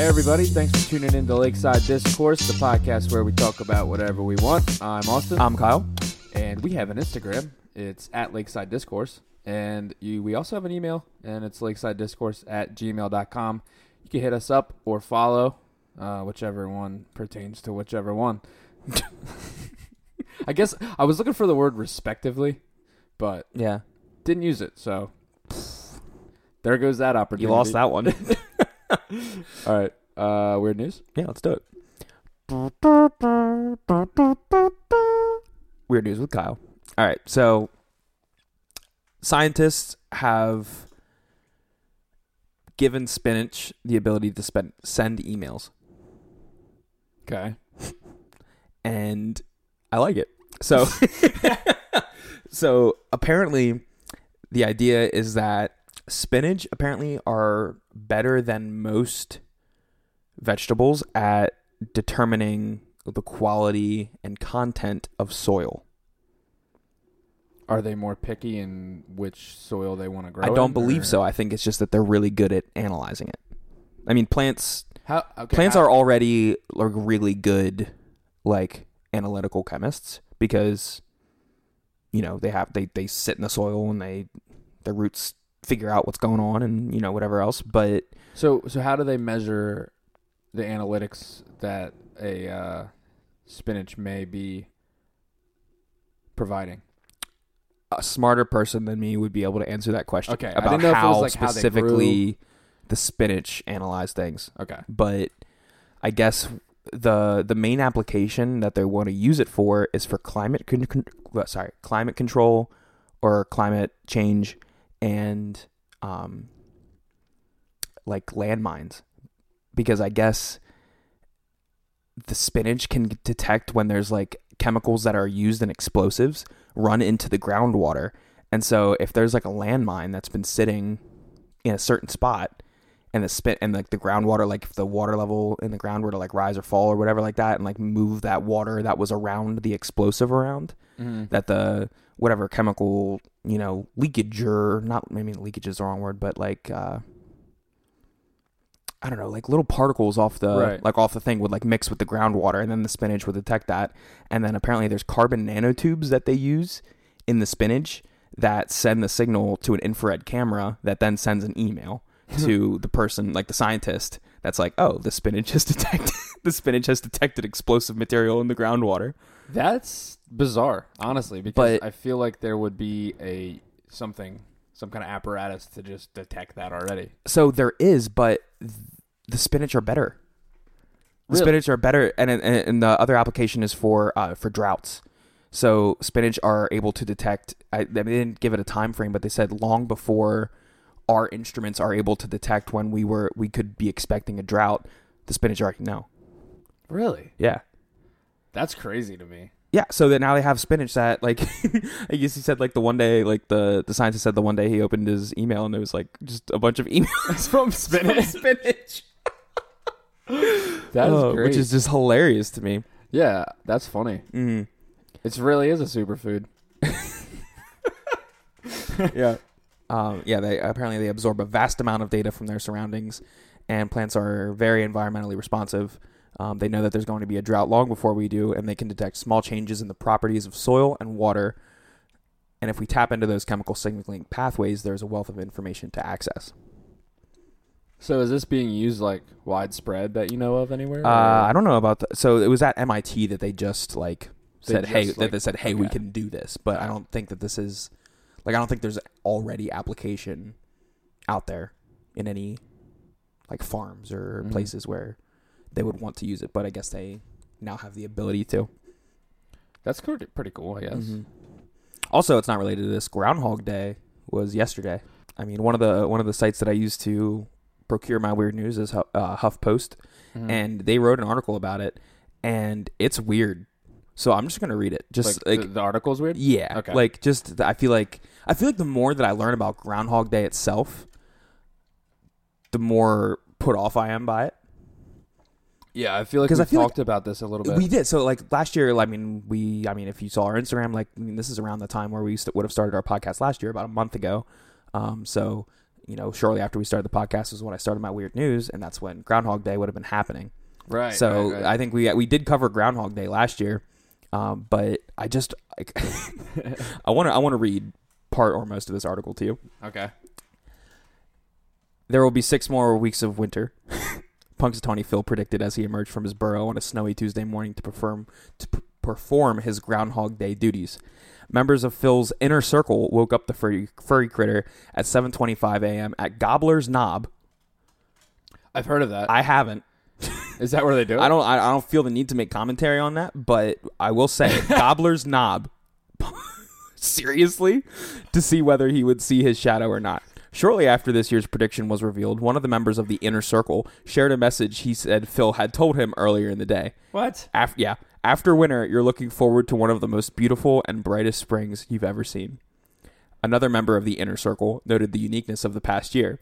Hey, everybody. Thanks for tuning in to Lakeside Discourse, the podcast where we talk about whatever we want. I'm Austin. I'm Kyle. and we have an Instagram. It's at Lakeside Discourse. And you, we also have an email, and it's lakeside discourse at gmail.com. You can hit us up or follow, uh, whichever one pertains to whichever one. I guess I was looking for the word respectively, but Yeah, didn't use it. So there goes that opportunity. you lost that one. All right. Uh, weird news. yeah, let's do it. Weird news with Kyle. All right, so scientists have given spinach the ability to spend, send emails, Okay. and I like it. So, so apparently, the idea is that spinach apparently are better than most vegetables at determining the quality and content of soil. Are they more picky in which soil they want to grow? I don't in, believe or- so. I think it's just that they're really good at analyzing it. I mean, plants How okay, plants how- are already like really good like analytical chemists because you know they have they they sit in the soil and they their roots figure out what's going on and you know whatever else. But So so how do they measure the analytics that a uh, spinach may be providing? a smarter person than me would be able to answer that question. Okay, I about didn't know if it was, how like, how specifically the spinach analyze things. Okay. but I guess the the main application that they want to use it for is for climate con- con- sorry climate control or climate change and um like landmines. Because I guess the spinach can detect when there's like chemicals that are used in explosives run into the groundwater. And so if there's like a landmine that's been sitting in a certain spot and the spit and like the groundwater like if the water level in the ground were to like rise or fall or whatever like that and like move that water that was around the explosive around Mm-hmm. that the whatever chemical you know leakage or not maybe leakage is the wrong word but like uh I don't know, like little particles off the Right. like off the thing would like mix with the groundwater, and then the spinach would detect that. And then apparently there's carbon nanotubes that they use in the spinach that send the signal to an infrared camera that then sends an email to the person, like the scientist, that's like, oh, the spinach has detected the spinach has detected explosive material in the groundwater. That's bizarre, honestly, because But- I feel like there would be a something, some kind of apparatus to just detect that already. So there is, but the spinach are better. The Really? spinach are better, and, and and the other application is for uh, for droughts. So spinach are able to detect. I, they didn't give it a time frame, but they said long before our instruments are able to detect when we were we could be expecting a drought. The spinach already know. Really? Yeah, That's crazy to me. yeah. So that now they have spinach that like I guess he said like the one day like the the scientist said the one day he opened his email and it was like just a bunch of emails From from spinach. That's Oh, great. which is just hilarious to me. yeah, that's funny. Mm. It really is a superfood. yeah. Um, yeah, they apparently they absorb a vast amount of data from their surroundings, and plants are very environmentally responsive. Um, they know that there's going to be a drought long before we do, and they can detect small changes in the properties of soil and water. And if we tap into those chemical signaling pathways, there's a wealth of information to access. So is this being used like widespread that you know of anywhere? Uh, I don't know about the, so it was at MIT that they just like They said, hey, just, that like- they said, hey, we can do this, but I don't think that this is like I don't think there's already application out there in any like farms or Mhm. places where they would want to use it, but I guess they now have the ability to. That's pretty cool, I guess. Mhm. Also, it's not related to this. Groundhog Day was yesterday. I mean, one of the one of the sites that I use to procure my weird news is Hu- uh, HuffPost, Mhm. and they wrote an article about it, and it's weird. So I'm just gonna read it. Just like, like, the, the article's weird. yeah, Okay. like just I feel like I feel like the more that I learn about Groundhog Day itself, the more put off I am by it. Yeah, I feel like we I feel like- talked about this a little bit. We did so like last year. I mean, we. I mean, if you saw our Instagram, like I mean, this is around the time where we would have started our podcast last year, about a month ago. Um, so you know, shortly after we started the podcast was when I started my weird news, and that's when Groundhog Day would have been happening. Right. so right, right. I think we we did cover Groundhog Day last year, um, but I just I want to I want to read part or most of this article to you. okay. There will be six more weeks of winter. Punxsutawney Phil predicted as he emerged from his burrow on a snowy Tuesday morning to perform to p- perform his Groundhog Day duties. Members of Phil's inner circle woke up the furry, furry critter at 7:25 a.m. at Gobbler's Knob. I've heard of that. I haven't. Is that where they do it? I don't. I, I don't feel the need to make commentary on that, but I will say Gobbler's Knob. Seriously, to see whether he would see his shadow or not. Shortly after this year's prediction was revealed, one of the members of the inner circle shared a message he said Phil had told him earlier in the day. What? Af- yeah, after winter, you're looking forward to one of the most beautiful and brightest springs you've ever seen. Another member of the inner circle noted the uniqueness of the past year.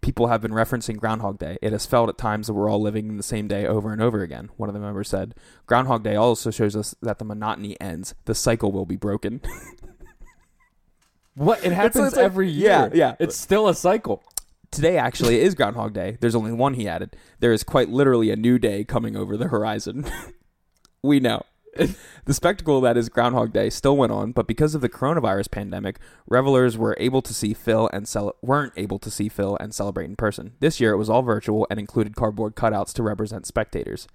People have been referencing Groundhog Day. It has felt at times that we're all living in the same day over and over again, one of the members said. Groundhog Day also shows us that the monotony ends. The cycle will be broken. What? It happens it's like- every year. yeah, yeah. It's still a cycle. Today actually is Groundhog Day. There's only one, he added. There is quite literally a new day coming over the horizon. we know. the spectacle that is Groundhog Day still went on, but because of the coronavirus pandemic, revelers were able to see Phil and cel- weren't able to see Phil and celebrate in person. This year it was all virtual and included cardboard cutouts to represent spectators.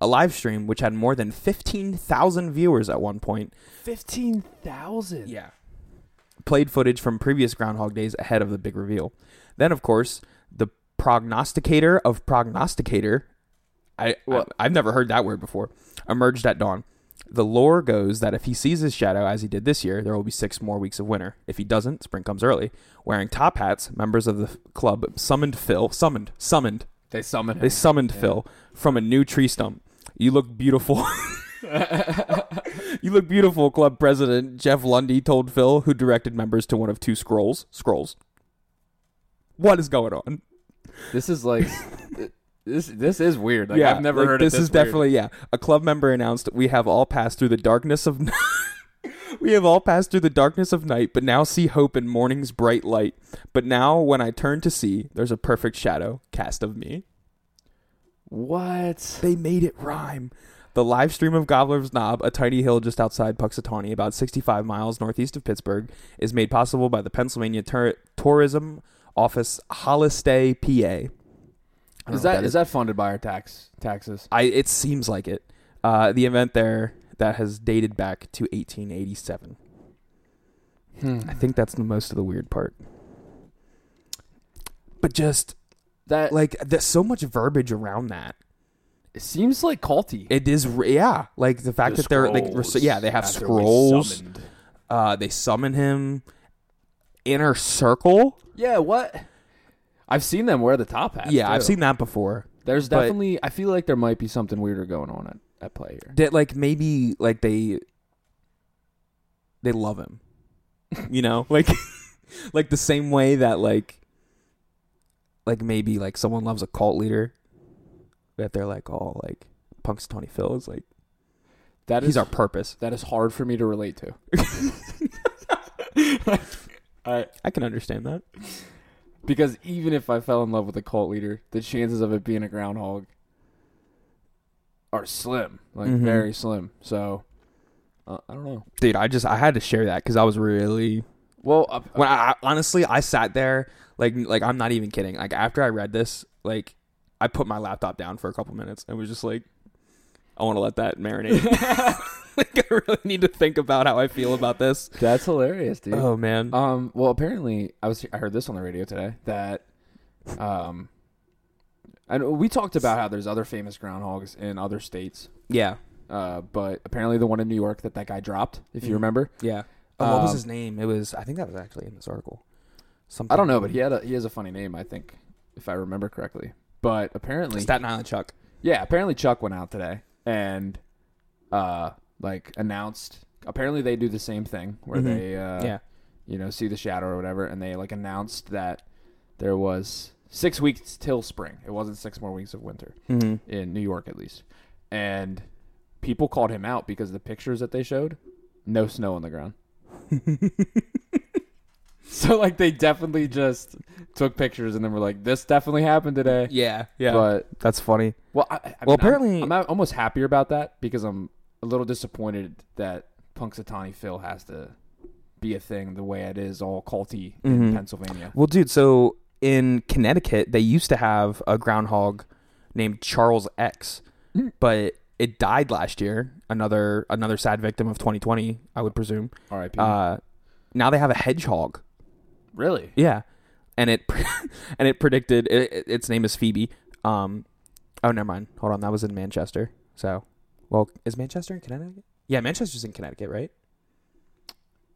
A live stream which had more than 15,000 viewers at one point Fifteen thousand. yeah. Played footage from previous Groundhog Days ahead of the big reveal. Then, of course, the prognosticator of prognosticator, I, What? I have never heard that word before, emerged at dawn. The lore goes that if he sees his shadow as he did this year, there will be six more weeks of winter. If he doesn't, spring comes early. Wearing top hats, members of the club summoned Phil, summoned, summoned, They summon they summoned Yeah. Phil from a new tree stump. You look beautiful. you look beautiful, club president Jeff Lundy told Phil, who directed members to one of two scrolls. Scrolls. What is going on? This is like. This this is weird. Like yeah, I've never like, heard this. This is definitely yeah. A club member announced, "We have all passed through the darkness of." We have all passed through the darkness of night, but now see hope in morning's bright light. But now, when I turn to see, there's a perfect shadow cast of me. What? They made it rhyme. The live stream of Gobbler's Knob, a tiny hill just outside Punxsutawney, about 65 miles northeast of Pittsburgh, is made possible by the Pennsylvania Tur- Tourism Office Holliday, PA. I don't know Is what that is that funded by our tax taxes? I it seems like it. Uh, the event there that has dated back to 1887. Hmm. I think that's the most of the weird part. But just That like there's so much verbiage around that. it seems like culty. It is yeah, like the fact The that they're like scrolls yeah they have scrolls. Uh, they summon him. Inner circle. Yeah, what? I've seen them wear the top hats. yeah, I've seen that before. There's but- definitely. I feel like there might be something weirder going on at, at play here. That like maybe like they they love him. You know, like like the same way that like like maybe like someone loves a cult leader that they're like oh like Punxsutawney Phil is like That is he's our purpose. that is hard for me to relate to. I, I can understand that. Because even if I fell in love with a cult leader, the chances of it being a groundhog are slim, like Mhm. very slim. So uh, I don't know. Dude, I just I had to share that cuz I was really Well, uh, when I, I honestly I sat there like like I'm not even kidding. Like after I read this, like I put my laptop down for a couple minutes and was just like I want to let that marinate. like I really need to think about how I feel about this. that's hilarious, dude. Oh man. Um. Well, apparently, I was I heard this on the radio today that, um, and we talked about how there's other famous groundhogs in other states. yeah. Uh, but apparently the one in New York that that guy dropped, if you Mhm. remember, Yeah. Oh, what was Um, his name? It was I think that was actually in this article. Something I don't know, but he had a he has a funny name, I think, if I remember correctly. But apparently, Staten Island Chuck. yeah, apparently Chuck went out today and, uh, like announced. Apparently they do the same thing where Mhm. they, uh, yeah. you know, see the shadow or whatever, and they like announced that there was six weeks till spring. It wasn't six more weeks of winter Mm-hmm. in New York, at least. And people called him out because the pictures that they showed, no snow on the ground. So like they definitely just took pictures and then were like, "This definitely happened today." Yeah, yeah. But That's funny. well, I, I Well, mean, I'm- apparently- I'm, almost happier about that because I'm a little disappointed that Punxsutawney Phil has to be a thing the way it is, all culty in Mhm. Pennsylvania. Well, dude, so in Connecticut, they used to have a groundhog named Charles X, Mm. but it died last year. Another another sad victim of 2020, I would presume. R.I.P. Uh, now they have a hedgehog. really? Yeah, and it and it predicted it, it- its name is Phoebe. Um, oh, never mind. Hold on, that was in Manchester. So, well, is Manchester in Connecticut? Yeah, Manchester's in Connecticut, right?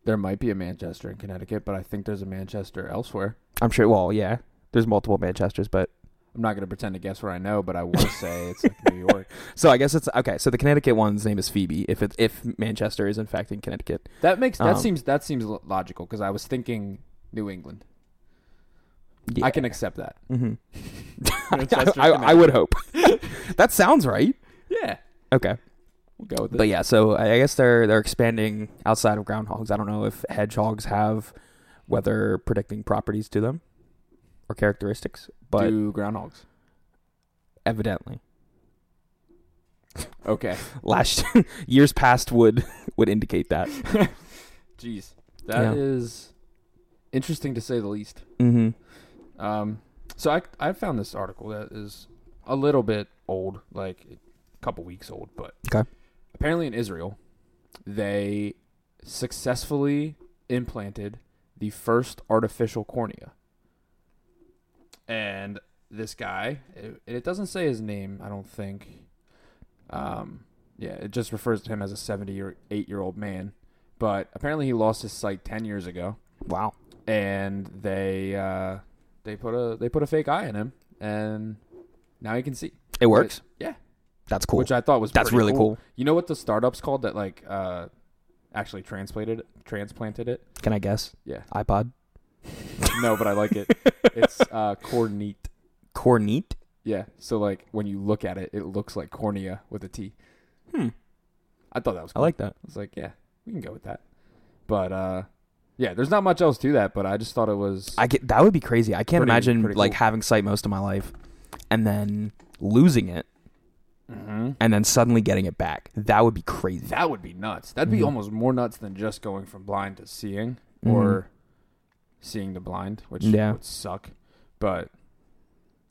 There might be a Manchester in Connecticut, but I think there's a Manchester elsewhere. I'm sure. Well, yeah, there's multiple Manchesters, but I'm not going to pretend to guess where I know, but I will say it's like New York. so I guess it's okay. So the Connecticut one's name is Phoebe. If it if Manchester is in fact in Connecticut, That makes that Um, seems that seems logical because I was thinking New England. yeah. I can accept that. hmm I, I, I would hope. that sounds right. Okay. we'll go with it. But yeah, so I guess they're they're expanding outside of groundhogs. I don't know if hedgehogs have weather predicting properties to them or characteristics, but Do groundhogs. evidently, Okay. last years past would would indicate that. Jeez, that is Yeah. interesting to say the least. Mm-hmm. Um, so I I found this article that is a little bit old, like a couple weeks old, but Okay. apparently in Israel, they successfully implanted the first artificial cornea. And this guy, it, it doesn't say his name, I don't think. Um, yeah, it just refers to him as a 78 year old man. But apparently he lost his sight 10 years ago Wow. and they uh, they put a they put a fake eye in him, and now he can see. It works. yeah. That's cool. Which I thought was That's really cool. You know what the startup's called that like uh, actually transplanted transplanted it? Can I guess? Yeah. iPod. No, but I like it. it's uh, CorNeat. CorNeat. Yeah. So like when you look at it, it looks like cornea with a T. Hmm. I thought that was. I like that. I was like, yeah, we can go with that. But uh, yeah, there's not much else to that. But I just thought it was. I get that would be crazy. I can't Pretty- imagine pretty like cool. having sight most of my life and then losing it Mhm. and then suddenly getting it back. That would be crazy. That would be nuts. That'd be Mhm. almost more nuts than just going from blind to seeing Mhm. or seeing to blind, which Yeah. would suck. But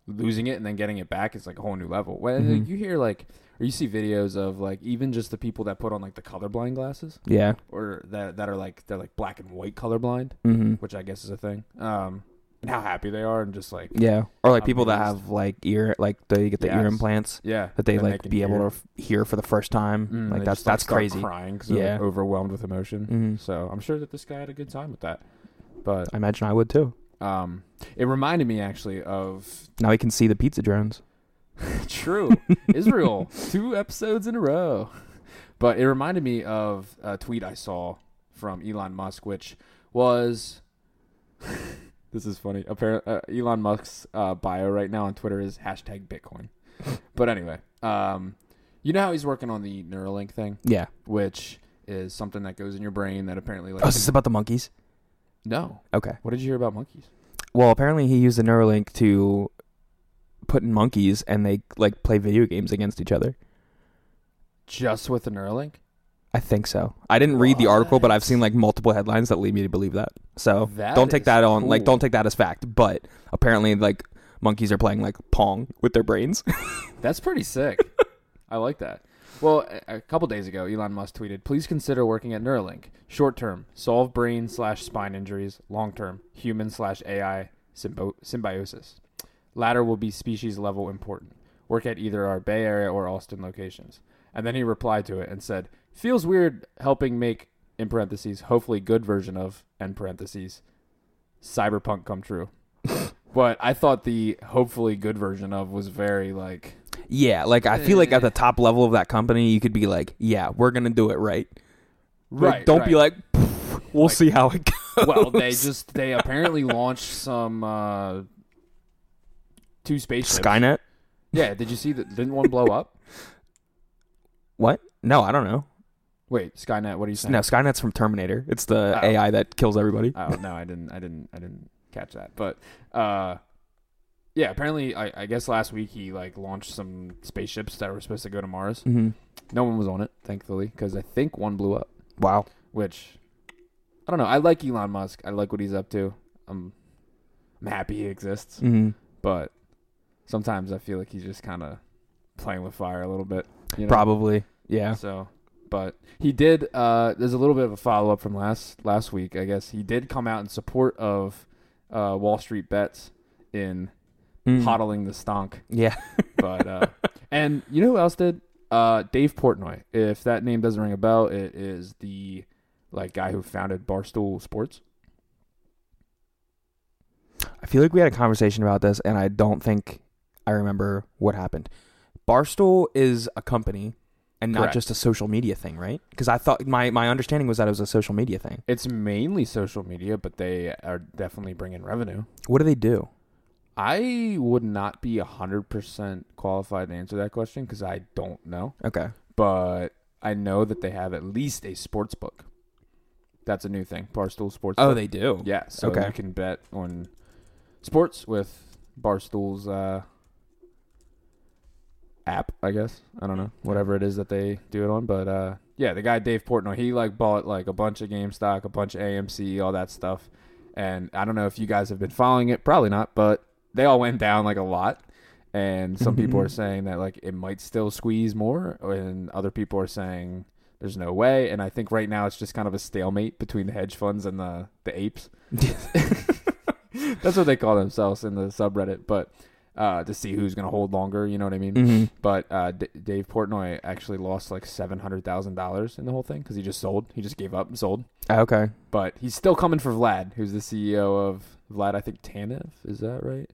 losing it and then getting it back is like a whole new level. When Mhm. you hear like or you see videos of like even just the people that put on like the colorblind glasses Yeah. or that that are like they're like black and white colorblind, Mm-hmm. which I guess is a thing. Um and how happy they are and just like Yeah. Or like people that Amazed. have like ear like they get the ear implants yeah, that they like can be able hear. to f- hear for the first time. Mm, like they that's just, that's start crazy. Crying because they're Yeah. overwhelmed with emotion. hmm So I'm sure that this guy had a good time with that. But I imagine I would too. um, it reminded me actually of Now he can see the pizza drones. true Israel two episodes in a row. But it reminded me of a tweet I saw from Elon Musk, which was this is funny. Apparently, uh, Elon Musk's uh, bio right now on Twitter is hashtag Bitcoin. but anyway, um, you know how he's working on the Neuralink thing, Yeah. which is something that goes in your brain that apparently like Oh, is this about the monkeys? no. Okay. What did you hear about monkeys? Well, apparently he used the Neuralink to put in monkeys and they like play video games against each other. Just with the Neuralink? I think so. I didn't read the article, but I've seen like multiple headlines that lead me to believe that. So That don't take is that on like cool. don't take that as fact. But apparently like monkeys are playing like pong with their brains. That's pretty sick. I like that. Well, a, a couple days ago, Elon Musk tweeted, "Please consider working at Neuralink. Short term, solve brain slash spine injuries. Long term, human slash AI symbo- symbiosis. Latter will be species level important. Work at either our Bay Area or Austin locations." And then he replied to it and said, "Feels weird helping make in parentheses hopefully good version of end parentheses cyberpunk come true." but I thought the hopefully good version of was very like yeah, like I feel like at Eh. the top level of that company, you could be like, yeah, we're gonna do it right. Like, Right, don't be like, we'll Like- see how it goes. well, they just they apparently launched some uh two spaceships. Skynet. Yeah, did you see that? Didn't one blow up? What? No, I don't know. Wait, Skynet. What are you saying? No, Skynet's from Terminator. It's the Oh. AI that kills everybody. Oh no, I didn't. I didn't. I didn't catch that. But uh, yeah. Apparently, I, I guess last week he like launched some spaceships that were supposed to go to Mars. Mm-hmm. No one was on it, thankfully, because I think one blew up. Wow. Which I don't know. I like Elon Musk. I like what he's up to. I'm I'm happy he exists. Mm-hmm. But sometimes I feel like he's just kind of playing with fire a little bit. You know? Probably. Yeah. So, but he did. Uh, there's a little bit of a follow up from last last week. I guess he did come out in support of uh, Wall Street bets in Mm. hodling the stonk. Yeah. But uh, and you know who else did? Uh, Dave Portnoy. If that name doesn't ring a bell, it is the like guy who founded Barstool Sports. I feel like we had a conversation about this, and I don't think I remember what happened. Barstool is a company and not Correct. just a social media thing, right? Because I thought my, my understanding was that it was a social media thing. It's mainly social media, but they are definitely bringing revenue. What do they do? I would not be hundred percent qualified to answer that question because I don't know. Okay. but I know that they have at least a sports book. That's a new thing, Barstool Sports. Oh, Book. they do. yeah. So Okay. you can bet on sports with Barstool's uh, app. I guess I don't know whatever it is that they do it on, but uh, yeah, the guy Dave Portnoy, he like bought like a bunch of Game stock, a bunch of AMC, all that stuff, and I don't know if you guys have been following it. Probably not, but they all went down like a lot. And some people Mhm. are saying that like it might still squeeze more, and other people are saying there's no way. And I think right now it's just kind of a stalemate between the hedge funds and the the apes. That's what they call themselves in the subreddit. But uh, to see who's gonna hold longer, you know what I mean. hmm But uh, D- Dave Portnoy actually lost like seven hundred thousand dollars in the whole thing because he just sold. He just gave up and sold. Okay. But he's still coming for Vlad, who's the CEO of Vlad. I think Tenev is that right?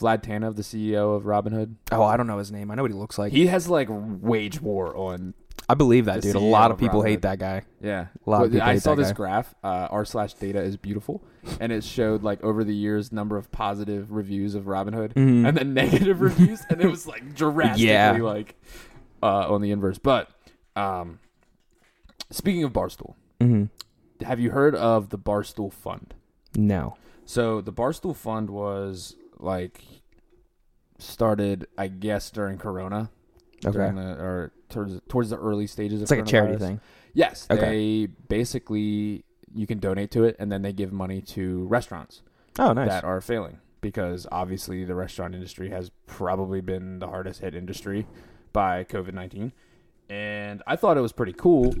Vlad Tenev, the CEO of Robinhood. Oh, I don't know his name. I know what he looks like. He has like wage war on. I believe that, dude. A lot of of people hate that guy. Yeah, A lot of Well, people I saw this guy. graph. Uh, r slash data is beautiful, and it showed like over the years number of positive reviews of Robinhood, Mhm. and then negative reviews, and it was like drastically Yeah. like uh, on the inverse. But um, speaking of Barstool, Mhm. have you heard of the Barstool Fund? No. So the Barstool Fund was like started, I guess, during Corona, Okay. during the, or towards towards the early stages. It's of like a charity thing. Yes, Okay. they basically you can donate to it, and then they give money to restaurants Oh, nice. that are failing because obviously the restaurant industry has probably been the hardest hit industry by COVID nineteen, and I thought it was pretty cool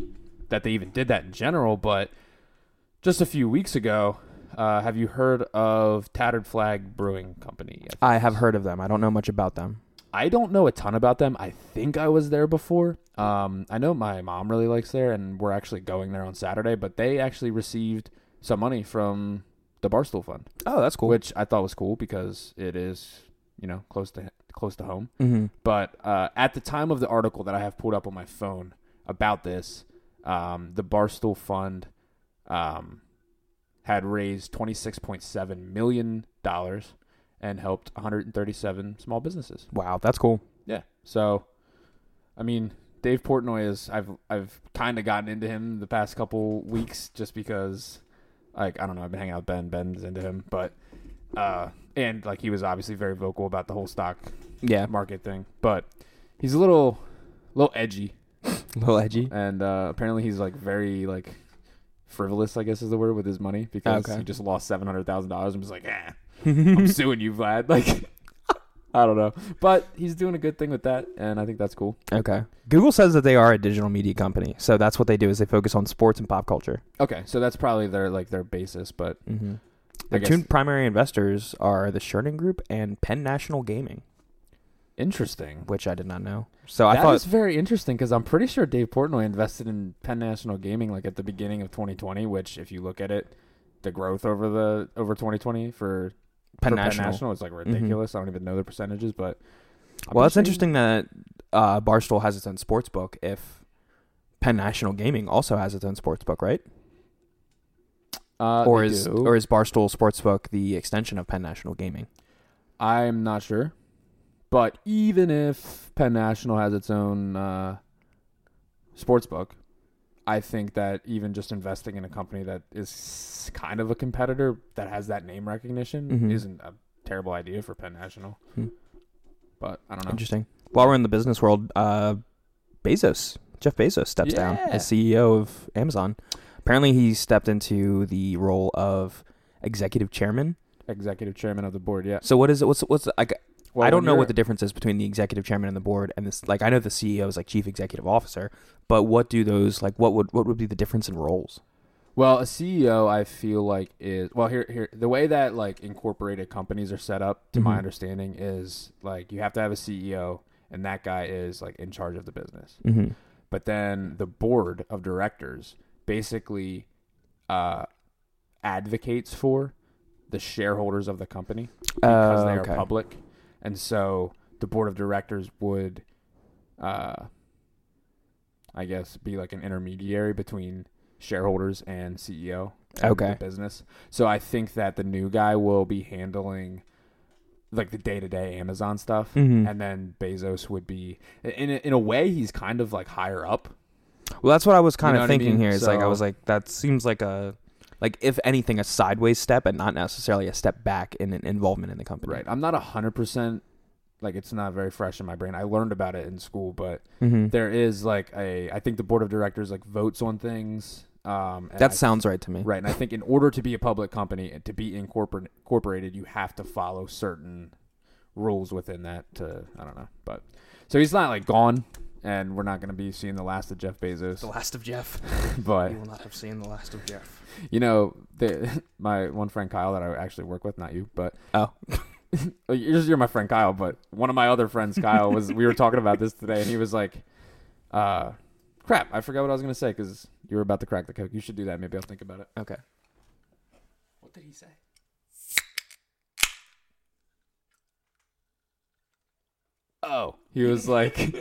that they even did that in general. But just a few weeks ago, uh, have you heard of Tattered Flag Brewing Company? yet? I have heard of them. I don't know much about them. I don't know a ton about them. I think I was there before. Um, I know my mom really likes there, and we're actually going there on Saturday. But they actually received some money from the Barstool Fund, Oh, that's cool. which I thought was cool because it is, you know, close to close to home. hmm But uh, at the time of the article that I have pulled up on my phone about this, um, the Barstool Fund um, had raised twenty six point seven million dollars and helped 137 small businesses. Wow, that's cool. Yeah. So, I mean, Dave Portnoy is I've I've kind of gotten into him the past couple weeks just because, like I don't know I've been hanging out with Ben Ben's into him, but uh and like he was obviously very vocal about the whole stock Yeah, market thing, but he's a little little edgy a little edgy. and uh apparently he's like very like frivolous I guess is the word with his money because Okay. he just lost seven hundred thousand dollars and was like, eh, I'm suing you, Vlad. Like, I don't know, but he's doing a good thing with that, and I think that's cool. Okay. Google says that they are a digital media company, so that's what they do is they focus on sports and pop culture. Okay, so that's probably their like their basis, but Mm-hmm. I Their two primary investors are the Sherman Group and Penn National Gaming, interesting. which I did not know. So I That thought is very interesting because I'm pretty sure Dave Portnoy invested in Penn National Gaming like at the beginning of 2020. Which, if you look at it, the growth over the over 2020 for Penn National. Penn National is like ridiculous. I don't even know the percentages, but I'm Well, pretty interesting that uh, Barstool has its own sports book. If Penn National Gaming also has its own sports book, right? Uh, or is do. or is Barstool Sportsbook the extension of Penn National Gaming? I'm not sure. But even if Penn National has its own uh, sports book, I think that even just investing in a company that is kind of a competitor that has that name recognition Mhm. isn't a terrible idea for Penn National. Hmm. But I don't know. Interesting. While we're in the business world, uh, Bezos, Jeff Bezos steps down as CEO of Amazon. Apparently, he stepped into the role of executive chairman. Executive chairman of the board, yeah. So what is it? What's what's like? Well, I don't know what the difference is between the executive chairman and the board and this. Like, I know the CEO is like chief executive officer, but what do those like? What would what would be the difference in roles? Well, a CEO, I feel like is well here here the way that like incorporated companies are set up, to my Mhm. understanding, is like you have to have a CEO, and that guy is like in charge of the business. Mm-hmm. But then the board of directors basically uh, advocates for the shareholders of the company because they are public, and so the board of directors would, uh, I guess, be like an intermediary between shareholders and CEO. and Okay. the business. So I think that the new guy will be handling like the day to day Amazon stuff, Mhm. and then Bezos would be in a, in a way he's kind of like higher up. Well, that's what I was kind know of what I thinking mean? here. It's like I was like, that seems like a, like if anything, a sideways step, and not necessarily a step back in an involvement in the company. Right. I'm not a hundred percent like it's not very fresh in my brain. I learned about it in school, but Mm-hmm. there is like a I think the board of directors like votes on things. Um, That I- sounds right to me. right. And I think in order to be a public company and to be incorpor- incorporated, you have to follow certain rules within that. To I don't know, but so he's not like gone, and we're not going to be seeing the last of Jeff Bezos. The last of Jeff. But you will not have seen the last of Jeff. You know, the, my one friend Kyle that I actually work with, not you, but Oh. you're, you're my friend Kyle, but one of my other friends, Kyle, was we were talking about this today, and he was like, uh, "Crap, I forgot what I was gonna say because you were about to crack the code. You should do that. Maybe I'll think about it." Okay. What did he say? Oh, he was like,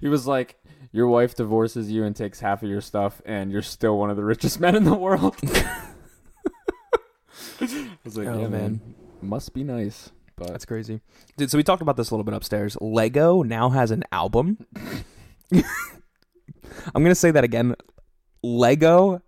he was like, your wife divorces you and takes half of your stuff, and you're still one of the richest men in the world. I was like, Oh, yeah, man, man. must be nice. But That's crazy. Dude, so we talked about this a little bit upstairs. Lego now has an album. I'm gonna say that again. Lego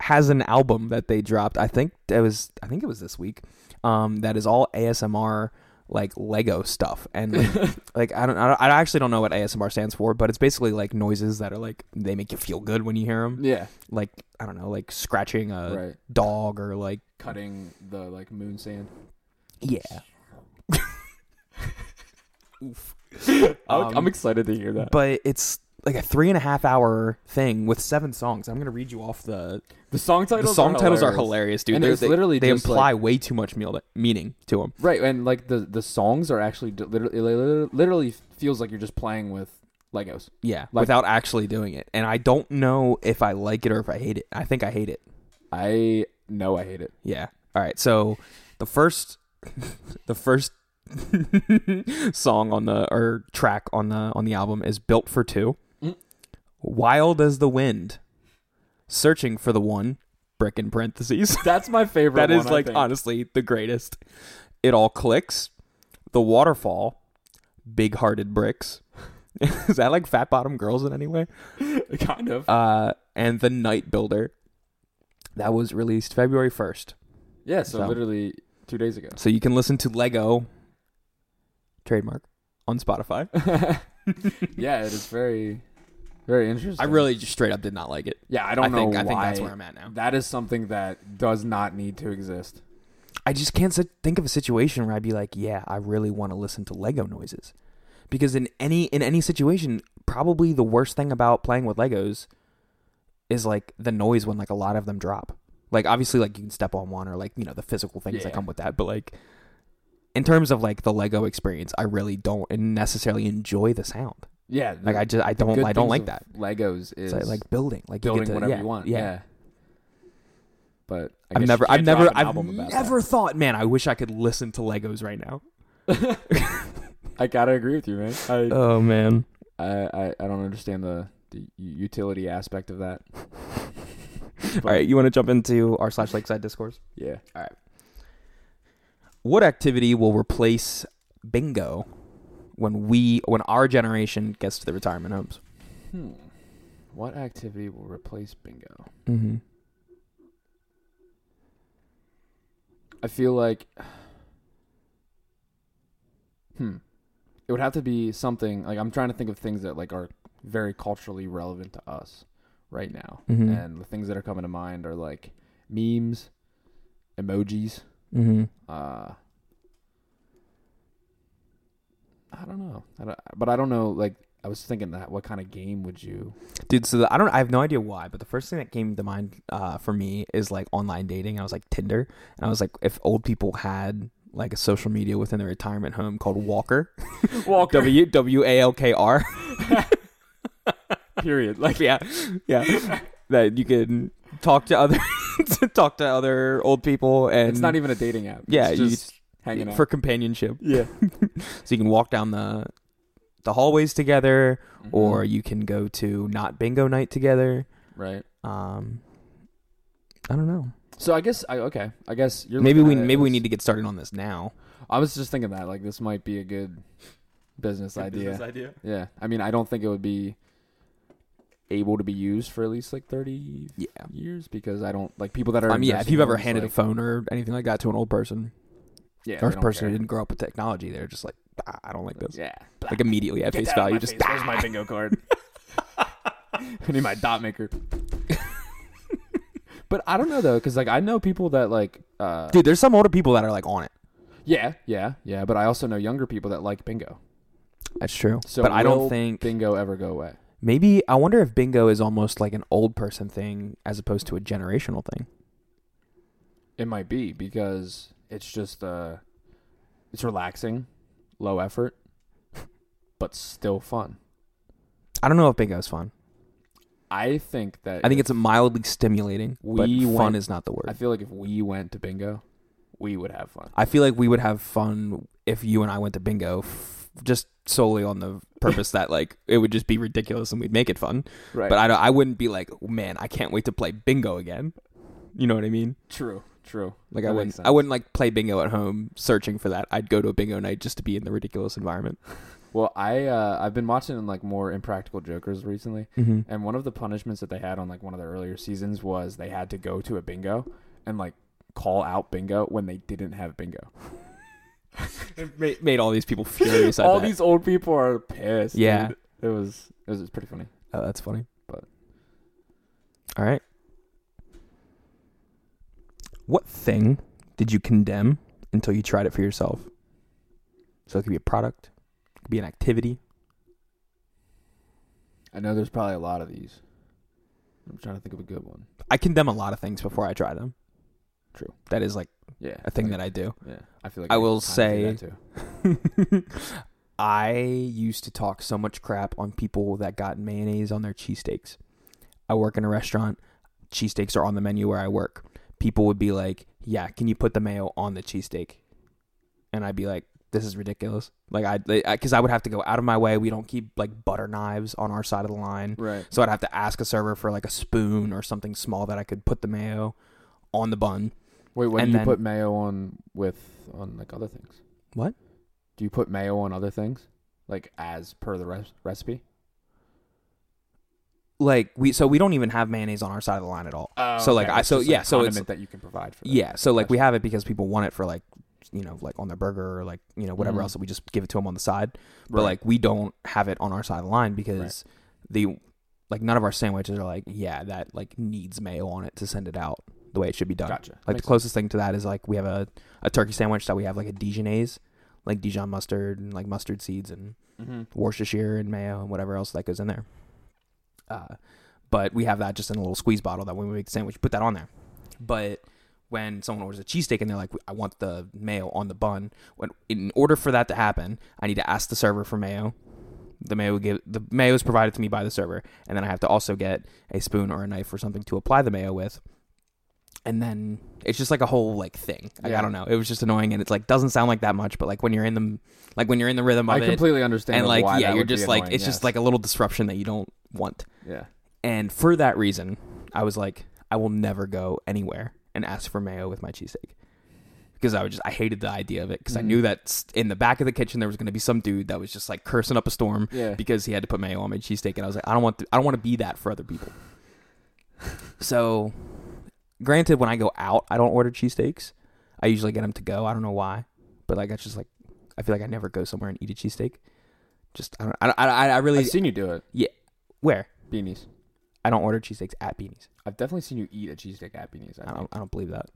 has an album that they dropped. I think it was. I think it was this week. Um, that is all ASMR like Lego stuff, and like, like I don't. I don't- I actually don't know what ASMR stands for, but it's basically like noises that are like they make you feel good when you hear them. yeah, Like I don't know, like scratching a right. dog or like Cutting the like moon sand. yeah. I'm, Um, I'm excited to hear that. but it's like a three and a half hour thing with seven songs. I'm gonna read you off the the song titles. the song are titles are hilarious. hilarious, dude. And They're- they literally they imply like- way too much meal- meaning to them. Right, and like the the songs are actually literally literally, literally feels like you're just playing with Legos. Yeah, Like- without actually doing it. And I don't know if I like it or if I hate it. I think I hate it. I know I hate it. Yeah. All right. So the first, the first song on the or track on the on the album is "Built for Two. Wild as the wind, searching for the one. Brick in parentheses. That's my favorite. that is one, like honestly the greatest. It all clicks. The waterfall, big hearted bricks. is that like fat bottom girls in any way? kind of. Uh, and the night builder. That was released February first. yeah, so, so- literally two days ago. So you can listen to Lego trademark on Spotify. yeah, it is very, very interesting. I really just straight up did not like it. yeah, I don't I know think why. I think that's where I'm at now. That is something that does not need to exist. I just can't sit, think of a situation where I'd be like, yeah, I really want to listen to Lego noises. Because in any in any situation, probably the worst thing about playing with Legos is like the noise when like a lot of them drop. Like obviously like you can step on one or like, you know, the physical things that come with that, but like in terms of like the Lego experience, I really don't necessarily enjoy the sound. Yeah, Like I just I don't I don't like that. Legos is like, like building, like you building get to, whatever yeah, you want. Yeah, Yeah. But I I've never, I've never, I've about that. never thought, man. I wish I could listen to Legos right now. I gotta agree with you, man. I, Oh man, I, I, I don't understand the, the utility aspect of that. All right, you want to jump into our slash lakeside discourse? Yeah. All right. What activity will replace bingo when we when our generation gets to the retirement homes? Hmm. What activity will replace bingo? Mm-hmm. I feel like hmm. It would have to be something like I'm trying to think of things that like are very culturally relevant to us right now. Mhm. And the things that are coming to mind are like memes, emojis, Mm-hmm. uh I don't know. I don't, but I don't know like I was thinking that what kind of game would you Dude, so the, I don't. I have no idea why, but the first thing that came to mind uh, for me is like online dating. I was like Tinder, and I was like, if old people had like a social media within their retirement home called Walker, Walker W W A L K R. period. Like yeah, yeah, that you can talk to other talk to other old people, and it's not even a dating app. Yeah, it's you- just hanging out. for companionship. yeah. So you can walk down the the hallways together, Mm-hmm. or you can go to not bingo night together. right. Um, I don't know. So I guess I okay. I guess you're maybe we looking at maybe we need to get started on this now. I was just thinking that like this might be a good business idea. idea. Yeah. I mean, I don't think it would be able to be used for at least like 30 Yeah. years because I don't like people that are I mean, yeah. If you've ever handed like, a phone or anything like that to an old person, yeah, or they a don't person who didn't grow up with technology, they're just like, ah, I don't like this. Yeah. Like immediately at Get face that out of value, just face. Where's my bingo card? I need my dot maker. but I don't know though, because like I know people that like, uh, dude. There's some older people that are like on it. yeah, yeah, yeah. But I also know younger people that like bingo. That's true. So but I don't think bingo ever go away. maybe. I wonder if bingo is almost like an old person thing as opposed to a generational thing. It might be because it's just uh, it's relaxing, low effort, but still fun. I don't know if bingo is fun. I think that I think it's mildly stimulating, but We fun went- is not the word. I feel like if we went to bingo, we would have fun. I feel like we would have fun if you and I went to bingo, f- just solely on the purpose that like it would just be ridiculous and we'd make it fun. Right. But I don't, I wouldn't be like, man, I can't wait to play bingo again. You know what I mean? true, true. Like That I wouldn't. I wouldn't like play bingo at home searching for that. I'd go to a bingo night just to be in the ridiculous environment. Well, I uh, I've been watching like more Impractical Jokers recently, Mm-hmm. and one of the punishments that they had on like one of the earlier seasons was they had to go to a bingo and like call out bingo when they didn't have bingo. it made, made all these people furious. All these old people are pissed. Yeah. dude. it was it was pretty funny. Oh, that's funny. But- all right. What thing did you condemn until you tried it for yourself? So it could be a product, it could be an activity. I know there's probably a lot of these. I'm trying to think of a good one. I condemn a lot of things before I try them. True. That is like Yeah, a thing that I do. Yeah, I feel like I will say-. I used to talk so much crap on people that got mayonnaise on their cheesesteaks. I work in a restaurant. Cheesesteaks are on the menu where I work. People would be like, "Yeah, can you put the mayo on the cheesesteak?" And I'd be like, "This is ridiculous." Like I, because I would have to go out of my way. We don't keep like butter knives on our side of the line, right. so I'd have to ask a server for like a spoon or something small that I could put the mayo on the bun. Wait, when And do you then- put mayo on with on like other things? What? Do you put mayo on other things, like as per the res- recipe? Like we, so we don't even have mayonnaise on our side of the line at all. Oh, So, like, I- so, yeah, so it's- that you can provide for. That. Yeah, so like we have it because people want it for like you know like on their burger or like you know whatever Mhm. else. So we just give it to them on the side. But Right. like we don't have it on our side of the line because the like none of our sandwiches are like yeah that like needs mayo on it to send it out the way it should be done. gotcha. Like Makes the closest thing to that is like we have a a turkey sandwich that we have like a Dijonaise, like Dijon mustard and like mustard seeds and sense. Mhm. Worcestershire and mayo and whatever else that goes in there. Uh, but we have that just in a little squeeze bottle that when we make the sandwich, put that on there. But when someone orders a cheesesteak and they're like, I want the mayo on the bun, when in order for that to happen, I need to ask the server for mayo. The mayo give the mayo is provided to me by the server, and then I have to also get a spoon or a knife or something to apply the mayo with. And then it's just like a whole like thing. Like, Yeah. I don't know. It was just annoying, and it's like doesn't sound like that much, but like when you're in the like when you're in the rhythm of I it, I completely understand. and like why yeah you're just like annoying, it's just like a little disruption that you don't want yeah. and for that reason i was like i will never go anywhere and ask for mayo with my cheesesteak because I was just I hated the idea of it because I Mhm. knew that in the back of the kitchen there was going to be some dude that was just like cursing up a storm Yeah. because he had to put mayo on my cheesesteak, and I was like, I don't want to, I don't want to be that for other people. so, granted, when I go out, I don't order cheesesteaks. I usually get them to go. I don't know why, but like that's just like I feel like I never go somewhere and eat a cheesesteak. Just I don't I I, I really I've seen you do it. Yeah, where Beanies. I don't order cheesesteaks at Beanies. I've definitely seen you eat a cheesesteak at Beanies. I, I don't I don't believe that.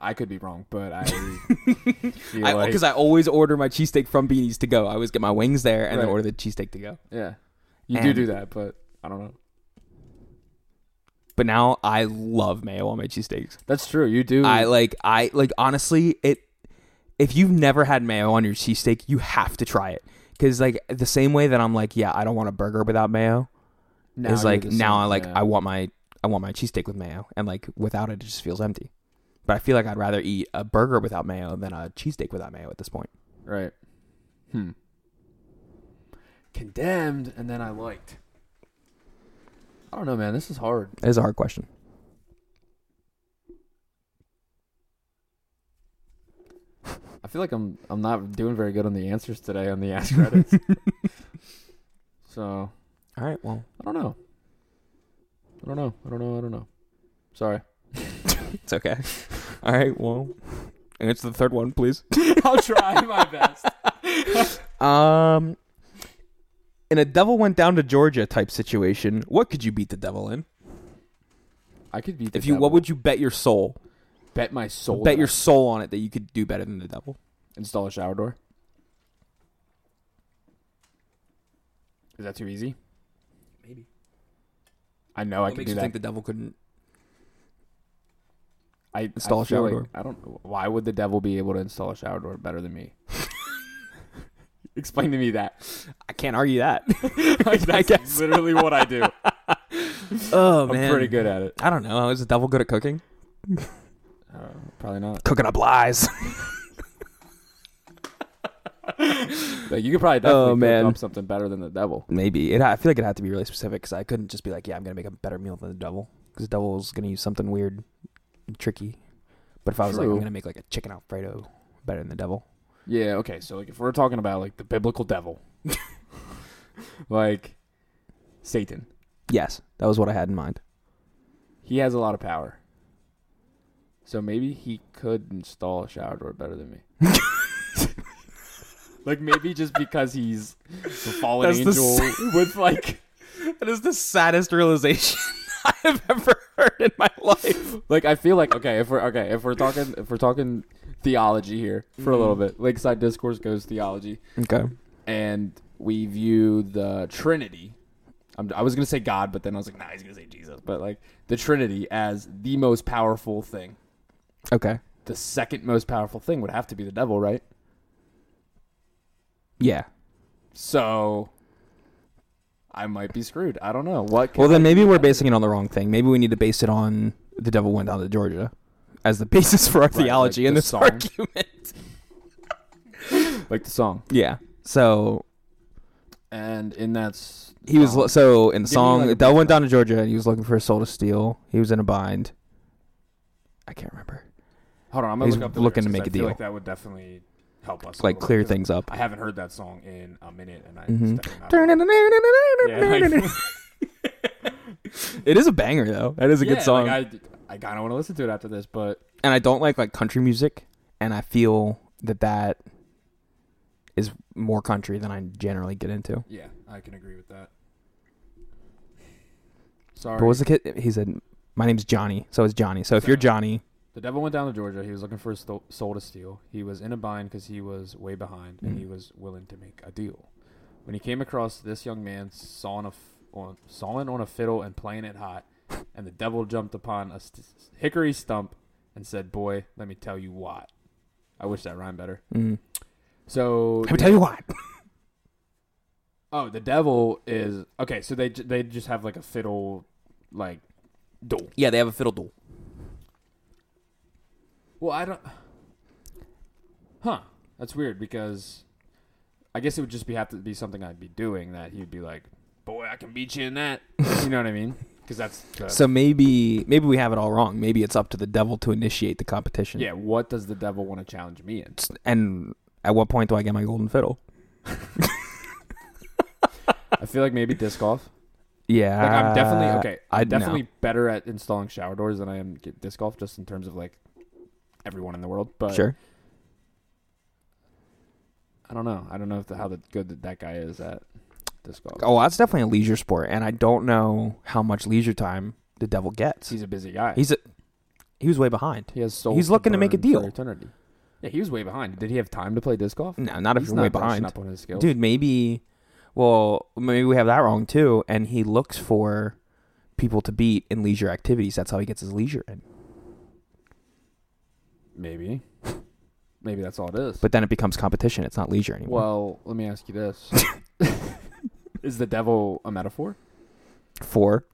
I could be wrong, but I like Because I, always order my cheesesteak from Beanies to go. I always get my wings there and then order the cheesesteak to go. yeah, you do do that, but I don't know. But now I love mayo on my cheesesteaks. That's true. You do. I like I like honestly it if you've never had mayo on your cheesesteak, you have to try it. Cuz like the same way that I'm like, yeah, I don't want a burger without mayo Now is like now I like yeah. I want my I want my cheesesteak with mayo and like without it it just feels empty. But I feel like I'd rather eat a burger without mayo than a cheesesteak without mayo at this point. Right. Hmm. Condemned, and then I liked. I don't know, man. This is hard. It is a hard question. I feel like I'm I'm not doing very good on the answers today on the ask credits. so All right, well, I don't know. I don't know. I don't know. I don't know. Sorry. it's okay. All right, well, answer the third one, please. I'll try my best. Um, in a devil went down to Georgia type situation, what could you beat the devil in? I could beat. The If you, what would you bet your soul? bet my soul? bet your soul on it that you could do better than the devil. install a shower door. Is that too easy? Maybe. I know I could do that. You think the devil couldn't? I Install I a shower like- door. I don't. Know. Why would the devil be able to install a shower door better than me? Explain to me that. I can't argue that. I that's guess. literally what I do. oh I'm pretty good at it. I don't know. Is the devil good at cooking? Uh, probably not. Cooking up lies. Like, you could probably definitely Oh, cook up something better than the devil. Maybe it. I feel like it had to be really specific because I couldn't just be like, yeah, I'm gonna make a better meal than the devil because the devil's gonna use something weird, and tricky. But if I was like, I'm gonna make like a chicken alfredo better than the devil. Yeah. Okay. So like, if we're talking about like the biblical devil, like Satan, Yes, that was what I had in mind. he has a lot of power. So maybe he could install a shower door better than me. like maybe just because he's the fallen That's the angel with like That is the saddest realization I have ever heard in my life. like I feel like okay if we're okay if we're talking if we're talking theology here for a little Mhm. bit Lakeside Discourse goes theology Okay. and we view the Trinity. I'm, I was gonna say God, but then I was like, nah, he's gonna say Jesus. But like the Trinity as the most powerful thing. Okay. The second most powerful thing would have to be the devil, right? Yeah. So I might be screwed. I don't know what. can Well, then maybe we're basing it on the wrong thing. Maybe we need to base it on the devil went down to Georgia as the basis for our Right, theology like in the this song. argument. like the song, Yeah. So and in that s- he was song- so in the song like, a the devil went down to Georgia and he was looking for a soul to steal. He was in a bind. I can't remember. Hold on, I'm gonna he's look up the looking to lyrics, 'cause make a I feel deal. Like that would definitely help us. Like clear things up. I haven't heard that song in a minute, and I. Mhm. it's definitely Yeah, like- it is a banger though. That is a Yeah, good song. Like I, I kind of want to listen to it after this, but and I don't like like country music, and I feel that that is more country than I generally get into. yeah, I can agree with that. Sorry. But was the kid? He said, "My name's Johnny." So it's Johnny. So if you're Johnny, the devil went down to Georgia. He was looking for his sto- soul to steal. He was in a bind because he was way behind, and he mm. was willing to make a deal. When he came across this young man sawing a f- on, sawing on a fiddle and playing it hot, and the devil jumped upon a st- hickory stump and said, "Boy, let me tell you what." I wish that rhymed better. mm, So let me tell you what. Oh, the devil is okay. So they they just have like a fiddle, like duel. Yeah, they have a fiddle duel. Well, I don't. Huh? That's weird because I guess it would just be have to be something I'd be doing that he'd be like, "Boy, I can beat you in that." you know what I mean? Because that's the, So maybe maybe we have it all wrong. Maybe it's up to the devil to initiate the competition. yeah. What does the devil want to challenge me in? And at what point do I get my golden fiddle? I feel like maybe disc golf. Yeah. Like I'm definitely okay. I'm definitely better at installing shower doors than I am get disc golf, just in terms of like everyone in the world. But sure. I don't know. I don't know if the, how the, good that, that guy is at disc golf. Oh, that's definitely a leisure sport, and I don't know how much leisure time the devil gets. He's a busy guy. He's a he was way behind. he has souls he's looking to make a deal. eternity. Yeah, he was way behind. Did he have time to play disc golf? No, not if He's you're way not brushing behind. up on his skills. Dude, maybe well, maybe we have that wrong too, and he looks for people to beat in leisure activities. That's how he gets his leisure in. Maybe. Maybe that's all it is. But then it becomes competition. It's not leisure anymore. well, let me ask you this: Is the devil a metaphor? For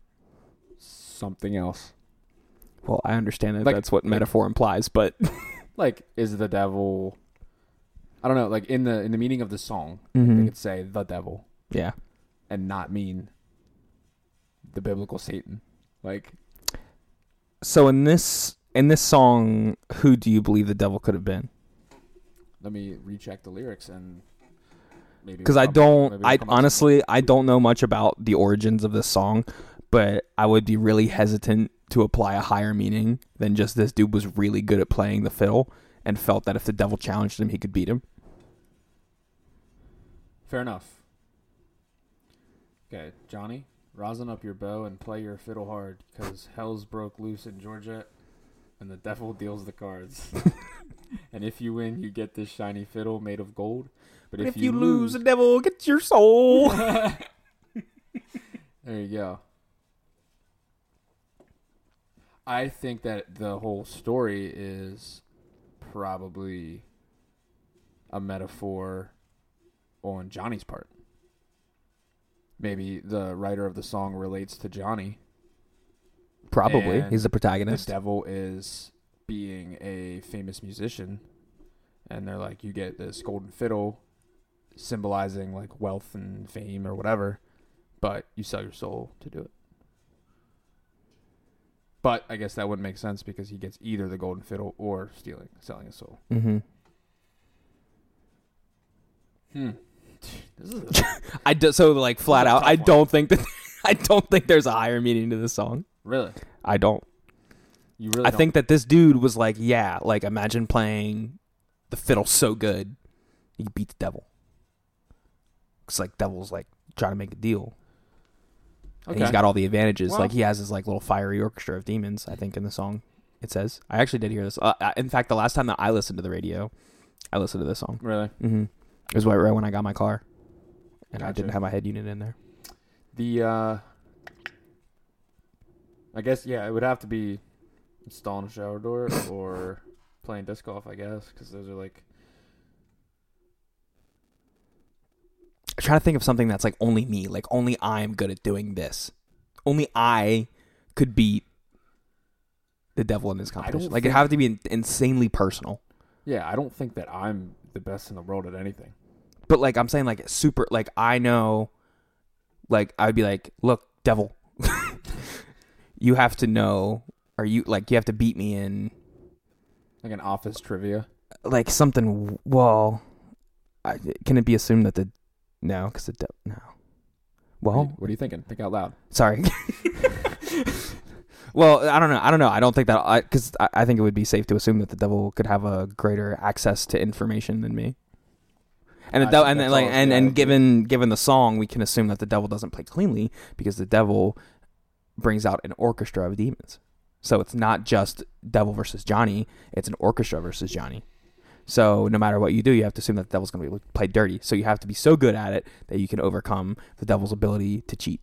Something else? well, I understand that Like- that's what metaphor implies, but Like, is the devil? I don't know. Like in the in the meaning of the song, they Mhm. could say the devil yeah. and not mean the biblical Satan. Like, So in this in this song, who do you believe the devil could have been? let me recheck the lyrics and maybe because I don't. I come up with honestly I don't know much about the origins of this song, but I would be really hesitant to apply a higher meaning than just this dude was really good at playing the fiddle and felt that if the devil challenged him, he could beat him. Fair enough. Okay, Johnny, rosin up your bow and play your fiddle hard, because hell's broke loose in Georgia, and the devil deals the cards. and if you win, you get this shiny fiddle made of gold. But, if, you, lose, the devil gets your soul. there you go. I think that the whole story is probably a metaphor on Johnny's part. Maybe the writer of the song relates to Johnny. Probably, he's the protagonist. The devil is being a famous musician, and they're like, you get this golden fiddle symbolizing like wealth and fame or whatever, but you sell your soul to do it. But I guess that wouldn't make sense because he gets either the golden fiddle or stealing, selling his soul. hmm Hmm. This is a, I do, so like flat out. I don't think that. I don't think there's a higher meaning to this song. really. I don't. You really? I don't- think that this dude was like, yeah, like imagine playing the fiddle so good, you beat the devil. Cause like devil's like trying to make a deal, and he's Okay. got all the advantages. Well- like he has his like little fiery orchestra of demons. I think in the song it says. I actually did hear this. Uh, in fact, the last time that I listened to the radio, I listened to this song. really. Mm-hmm. It was right, right when I got my car, and I didn't have my head unit in there. The uh I guess yeah, it would have to be installing a shower door or playing disc golf, I guess, because those are like I'm trying to think of something that's like only me, like only I'm good at doing this. Only I could beat the devil in this competition. Like it have to be in- insanely personal. yeah. I don't think that I'm the best in the world at anything. But like I'm saying, like super. Like I know, like I'd be like, look, devil, you have to know, or you like you have to beat me in Like an office trivia. like something. Well, I, can it be assumed that the no, because the devil no. What are, Well, you, what are you thinking? Think out loud. Sorry. well, I don't know. I don't know. I don't think that because I, I think it would be safe to assume that the devil could have a greater access to information than me. And the I devil, and then, like, and and given given the song, we can assume that the devil doesn't play cleanly because the devil brings out an orchestra of demons. So it's not just devil versus Johnny; it's an orchestra versus Johnny. So no matter what you do, you have to assume that the devil's going to be play dirty. So you have to be so good at it that you can overcome the devil's ability to cheat.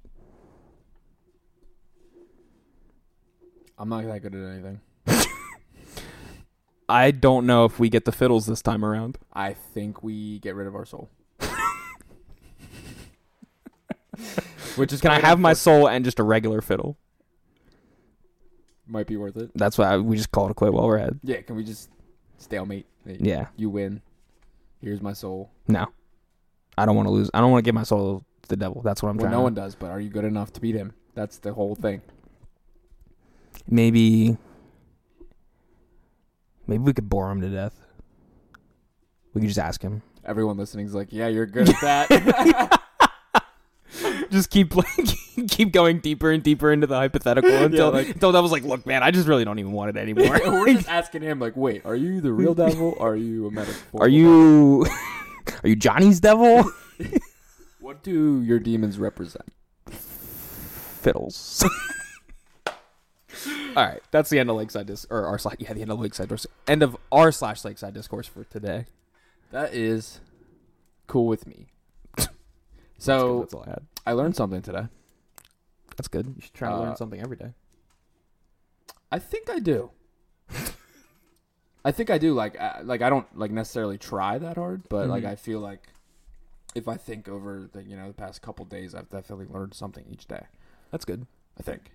I'm not that good at anything. I don't know if we get the fiddles this time around. I think we get rid of our soul. Which is Can I have my soul and just a regular fiddle? might be worth it. That's why we just call it a quit while we're ahead. Yeah, can we just stalemate? Yeah. You win. Here's my soul. No. I don't want to lose. I don't want to give my soul to the devil. That's what I'm well, trying. no to- one does, but are you good enough to beat him? That's the whole thing. Maybe. Maybe we could bore him to death. We could just ask him. Everyone listening's like, yeah, you're good at that. just keep keep going deeper and deeper into the hypothetical until like- until that was like, look, man, I just really don't even want it anymore. We're just asking him, like, wait, are you the real devil? Or are you a metaphor? are you are you Johnny's devil? What do your demons represent? Fiddles. All right, that's the end of Lakeside Dis or our slash yeah the end of Lakeside Dis- end of our slash Lakeside discourse for today. That is cool with me. So that's all I had. I learned something today. That's good. You should try to Uh, learn something every day. I think I do. I think I do. Like, I, like I don't like necessarily try that hard, but like Mhm. I feel like if I think over the you know the past couple days, I've definitely learned something each day. That's good. I think.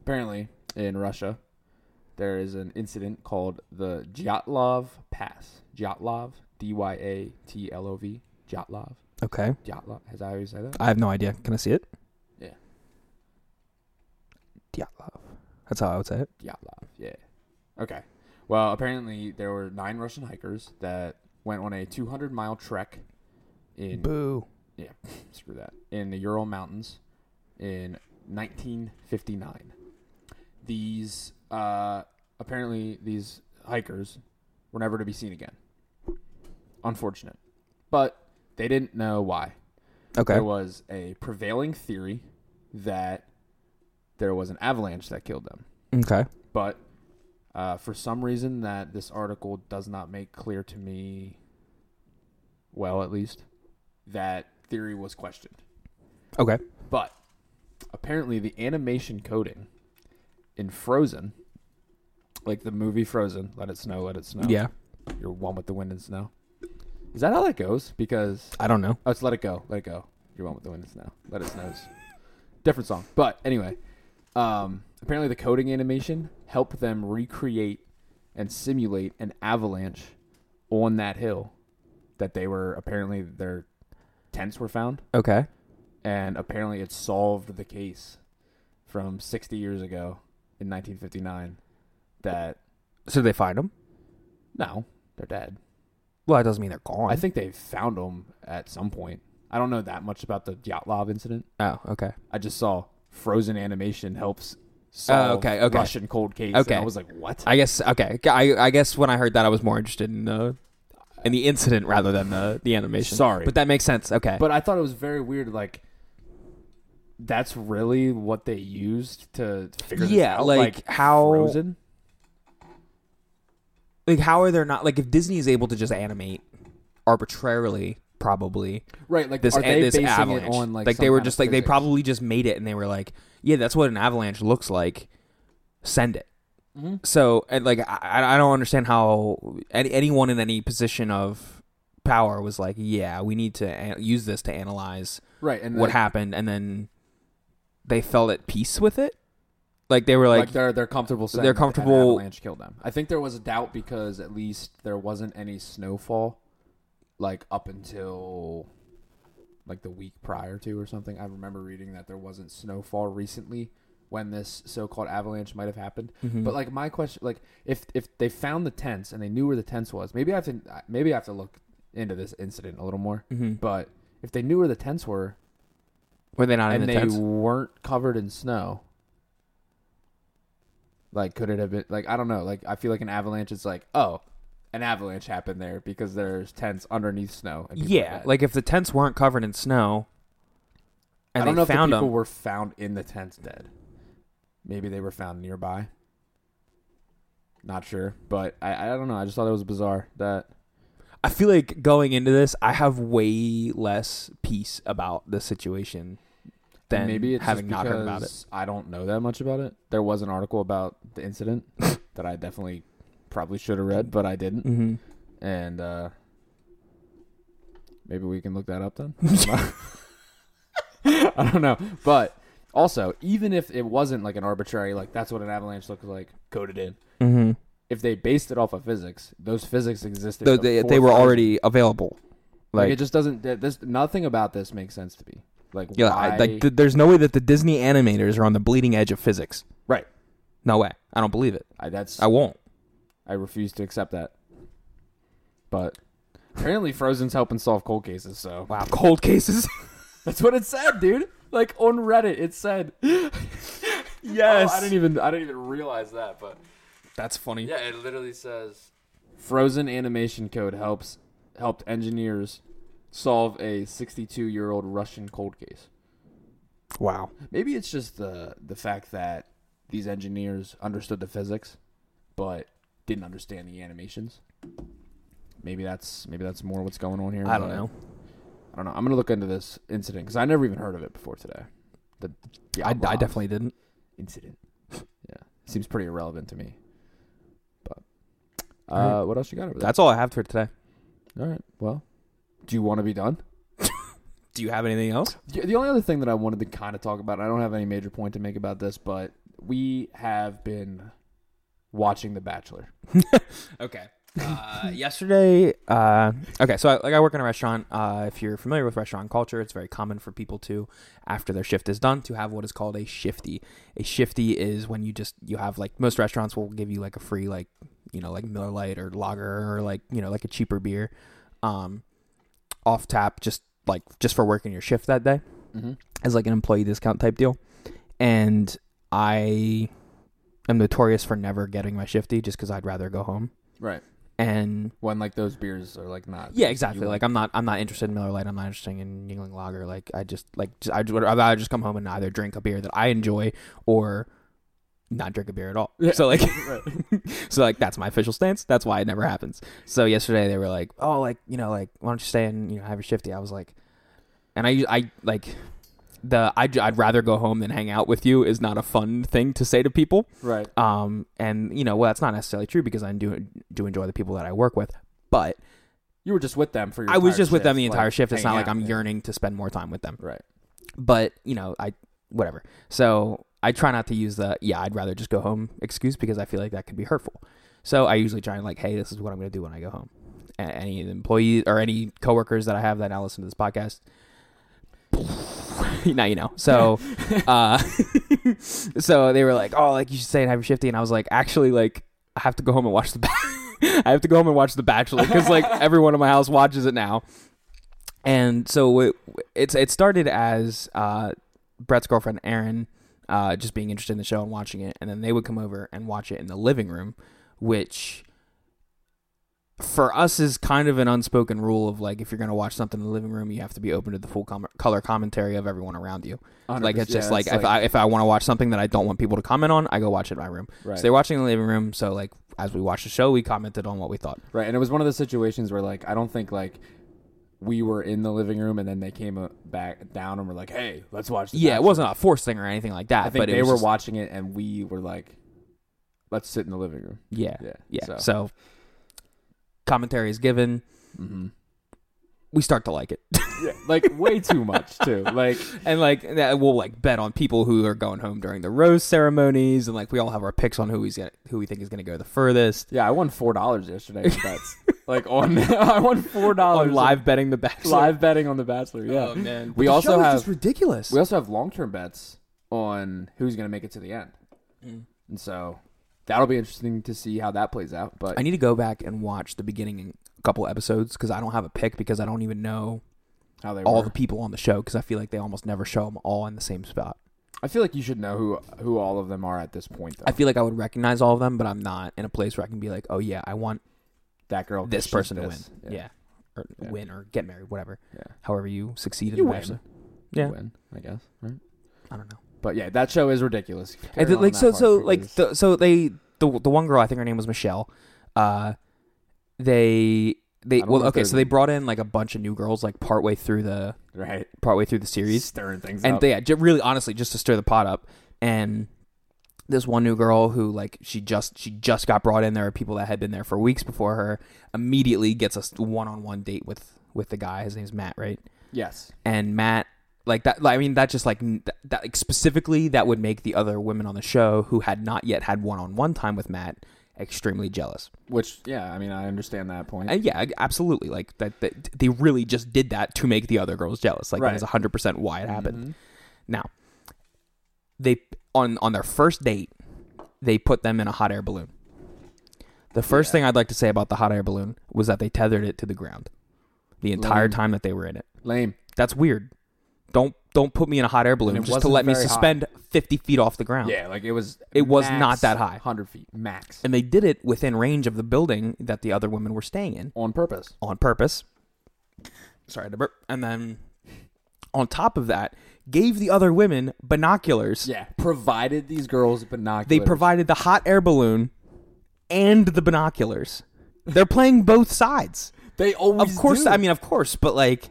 Apparently, in Russia, there is an incident called the Dyatlov Pass. Dyatlov, D Y A T L O V, Dyatlov. Okay. Dyatlov. Has I always say that? I have no idea. Can I see it? Yeah. Dyatlov. That's how I would say it. Dyatlov. Yeah. Okay. Well, apparently there were nine Russian hikers that went on a 200 mile trek in Boo. Yeah. Screw that in the Ural Mountains in 1959. These uh, apparently these hikers were never to be seen again. Unfortunate, but they didn't know why. Okay. There was a prevailing theory that there was an avalanche that killed them, Okay. but uh, for some reason that this article does not make clear to me, well at least, that theory was questioned. Okay. But apparently, the animation coding in Frozen, like the movie Frozen, Let It Snow, Let It Snow. Yeah. You're one with the wind and snow. Is that how that goes? Because I don't know. oh, it's Let It Go, Let It Go. You're one with the wind snow. Let It Snows. Different song, but anyway, um, apparently the coding animation helped them recreate and simulate an avalanche on that hill that they were apparently their tents were found Okay. and apparently it solved the case from 60 years ago in 1959 that So they find them? no they're dead Well, that doesn't mean they're gone. i think they found them at some point i don't know that much about the Dyatlov incident Oh, okay. i just saw frozen animation helps oh, solve Oh, okay, okay. russian cold case Okay. and i was like what I guess. Okay. I I guess when I heard that, I was more interested in the in the incident rather than the the animation. Sorry. but that makes sense. Okay. but i thought it was very weird like that's really what they used to figure Yeah, out like, how- frozen like, how are there not like if Disney is able to just animate arbitrarily, probably right like this are they this basing avalanche? it on like, like they were just like they probably just made it and they were like, yeah, that's what an avalanche looks like. Send it. Mhm. So and like I I don't understand how any, anyone in any position of power was like, yeah, we need to an- use this to analyze right and what like, happened, and then they felt at peace with it. Like they were like, like, they're they're comfortable saying they're that an comfortable- avalanche killed them. I think there was a doubt because at least there wasn't any snowfall like up until like the week prior to or something. I remember reading that there wasn't snowfall recently when this so-called avalanche might have happened. Mhm. But like my question like if if they found the tents and they knew where the tents was, maybe I have to maybe I have to look into this incident a little more. Mhm. But if they knew where the tents were were they not and in the they tents? weren't covered in snow. Like, could it have been like I don't know? Like, I feel like an avalanche is like, oh, an avalanche happened there because there's tents underneath snow. Yeah, like if the tents weren't covered in snow, and I don't know if people them. were found in the tents dead. Maybe they were found nearby. Not sure, but I I don't know. I just thought it was bizarre that I feel like going into this, I have way less peace about the situation than maybe it's having just not heard about it. because I don't know that much about it. There was an article about the incident that I definitely probably should have read, but I didn't. Mm-hmm. and uh maybe we can look that up then. I don't know, but also, even if it wasn't like an arbitrary, like that's what an avalanche looks like, coded in. Mm-hmm. If they based it off of physics, those physics existed. They, they, they were already available. like, Like, it just doesn't. th- This nothing about this makes sense to me. Like yeah? I, like th- there's no way that the Disney animators are on the bleeding edge of physics. right. No way. I don't believe it. I, that's I won't. I refuse to accept that. But apparently, Frozen's helping solve cold cases. So Wow. Cold cases. that's what it said, dude. Like on Reddit, it said. yes. Oh, I didn't even I didn't even realize that, but That's funny. yeah, it literally says Frozen animation code helps helped engineers solve a 62 year old Russian cold case. Wow. Maybe it's just the the fact that these engineers understood the physics, but didn't understand the animations. Maybe that's maybe that's more what's going on here. I don't know. I don't know. I'm gonna look into this incident because I never even heard of it before today. The I, I definitely didn't. incident. yeah, seems pretty irrelevant to me. But uh, right. what else you got over there? That's all I have for today. all right. Well, do you want to be done? Do you have anything else? The only other thing that I wanted to kind of talk about, I don't have any major point to make about this, but we have been watching The Bachelor. Okay. Uh, yesterday, uh, okay, so I, like I work in a restaurant. Uh, if you're familiar with restaurant culture, it's very common for people to, after their shift is done, to have what is called a shifty. A shifty is when you just you have like most restaurants will give you like a free like you know like Miller Lite or lager or like you know like a cheaper beer, um, off tap just like just for working your shift that day Mm-hmm. as like an employee discount type deal. And I am notorious for never getting my shifty just because I'd rather go home. Right. And When like those beers are like not. yeah, exactly. Like I'm not I'm not interested in Miller Lite. I'm not interested in Yuengling Lager. Like I just like I just, I would rather just come home and either drink a beer that I enjoy or not drink a beer at all. Yeah. So like so like that's my official stance. That's why it never happens. So yesterday they were like, "Oh, like, you know, like why don't you stay and, you know, have your shifty?" I was like and I I like the I'd, I'd rather go home than hang out with you is not a fun thing to say to people. Right. Um, and you know, well, that's not necessarily true because I do do enjoy the people that I work with, but You were just with them for your. I was just with them the entire like, shift. It's not hanging like I'm yeah. yearning to spend more time with them. Right. But you know, I whatever. So I try not to use the yeah, I'd rather just go home excuse because I feel like that could be hurtful. So I usually try and like, hey, this is what I'm going to do when I go home. A- Any employees or any coworkers that I have that now listen to this podcast, now you know. So, uh, so they were like, oh, like you should say and have your shifty, and I was like, actually, like I have to go home and watch the. Ba- I have to go home and watch The Bachelor because like everyone in my house watches it now. And so it, it's it started as uh, Brett's girlfriend Erin uh, just being interested in the show and watching it, and then they would come over and watch it in the living room, which for us is kind of an unspoken rule of like if you're gonna watch something in the living room, you have to be open to the full com- color commentary of everyone around you. Like it's just yeah, like it's if I if I want to watch something that I don't want people to comment on, I go watch it in my room. Right. So they're watching in the living room. So like as we watched the show, we commented on what we thought. Right, and it was one of those situations where like I don't think like we were in the living room and then they came uh, back down and were like, "Hey, let's watch." The Yeah, it wasn't a forced thing or anything like that. I think but they were just- watching it and we were like, "Let's sit in the living room." Yeah, Yeah, yeah. so- So. commentary is given. Mm-hmm. We start to like it, Yeah, like way too much too. Like, and like that we'll like bet on people who are going home during the rose ceremonies, and like we all have our picks on who he's gonna, who we think is going to go the furthest. yeah, I won four dollars yesterday. bets. like on, I won four dollars On live betting the Bachelor. live betting on the Bachelor. Yeah, Oh, man. We But the also show is have- just ridiculous. we also have long term bets on who's going to make it to the end, Mm. and so that'll be interesting to see how that plays out. But I need to go back and watch the beginning couple episodes because I don't have a pick because I don't even know how they all were. the people on the show because I feel like they almost never show them all in the same spot. I feel like you should know who who all of them are at this point. Though I feel like I would recognize all of them, but I'm not in a place where I can be like, oh yeah, I want that girl, this person to win. this. Yeah. Or Yeah. win or get married, whatever. yeah. However you succeed in You the win. You Yeah. win, I guess. Right. I don't know. But yeah, that show is ridiculous. And Carry th- on like so so like the, so they the the one girl I think her name was Michelle. Uh, they they well okay so they brought in like a bunch of new girls like partway through the right partway through the series stirring things and up. they, yeah, really honestly just to stir the pot up and this one new girl who like she just she just got brought in there are people that had been there for weeks before her immediately gets a one-on-one date with with the guy his name's Matt right yes, and Matt like that I mean that just like that, that like specifically that would make the other women on the show who had not yet had one-on-one time with Matt extremely jealous. which yeah, I mean I understand that point. And yeah, absolutely. Like that, that they really just did that to make the other girls jealous. Like Right. that is 100% why it happened. Mhm. Now, they on on their first date, they put them in a hot air balloon. The first thing I'd like to say about the hot air balloon was that they tethered it to the ground the entire Lame. time that they were in it. Lame. That's weird. Don't don't put me in a hot air balloon it just to wasn't let me very high. suspend 50 feet off the ground. Yeah, like it was. It was max not that high. Hundred feet max And they did it within range of the building that the other women were staying in on purpose. on purpose. Sorry to burp. And then on top of that, gave the other women binoculars. Yeah, provided these girls binoculars. They provided the hot air balloon and the binoculars. They're playing both sides. They always. Of course, do. I mean, of course, but like,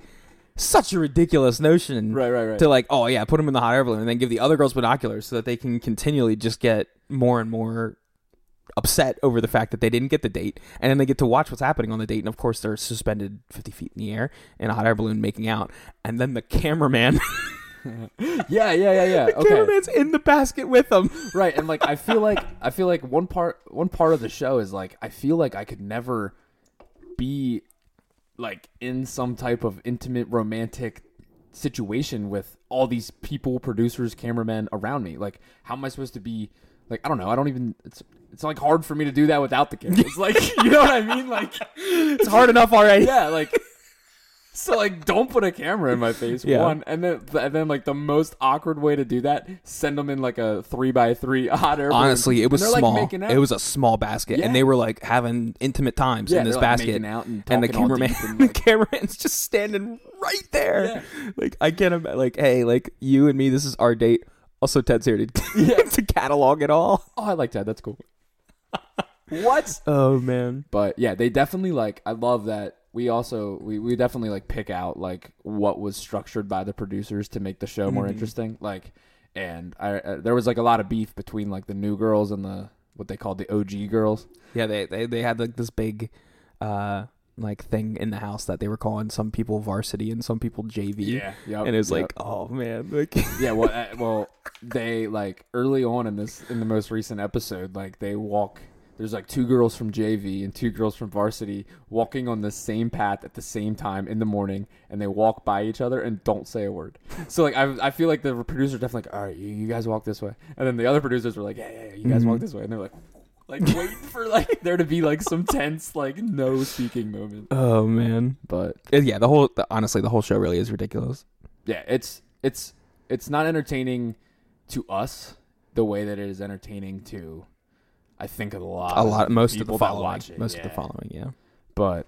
such a ridiculous notion Right, right, right. to like, oh yeah, put them in the hot air balloon and then give the other girls binoculars so that they can continually just get more and more upset over the fact that they didn't get the date, and then they get to watch what's happening on the date, and of course they're suspended fifty feet in the air in a hot air balloon making out, and then the cameraman, yeah, yeah, yeah, yeah. the okay, cameraman's in the basket with them. right. And like, I feel like I feel like one part one part of the show is like I feel like I could never be like in some type of intimate romantic situation with all these people, producers, cameramen around me. Like, how am I supposed to be? Like, I don't know. I don't even. It's it's like hard for me to do that without the camera. It's like you know what I mean. Like, It's hard enough already. yeah, like. So like, don't put a camera in my face. Yeah. One, and then and then like the most awkward way to do that, send them in like a three by three hot air. Honestly, it was like, small. out. it was a small basket, Yeah. and they were like having intimate times yeah, in this like, basket. out and, and the cameraman, and, the like, cameraman's just standing right there. Yeah. Like I can't imagine. Like, hey, like you and me, this is our date. Also, Ted's here to Yeah. to catalog it all. oh, I like Ted. That's cool. what? Oh man, But yeah, they definitely like. I love that. We also we, we definitely like pick out like what was structured by the producers to make the show more Mhm. interesting. Like, and I uh, there was like a lot of beef between like the new girls and the what they called the OG girls. yeah. They they they had like this big, uh, like thing in the house that they were calling some people varsity and some people JV. yeah yep, and it was yep. like, oh man, like yeah well uh, well they like early on in this in the most recent episode like they walk there's like two girls from JV and two girls from varsity walking on the same path at the same time in the morning and they walk by each other and don't say a word so like I, I feel like the producers definitely like all right you, you guys walk this way and then the other producers were like yeah yeah, yeah you guys walk Mhm. this way and they're like like waiting for like there to be like some tense like no speaking moment oh man. but Uh, Yeah, the whole the, honestly, the whole show really is ridiculous. yeah, it's it's it's not entertaining to us the way that it is entertaining to I think a lot A lot, most of the following, it, most of the following, yeah. but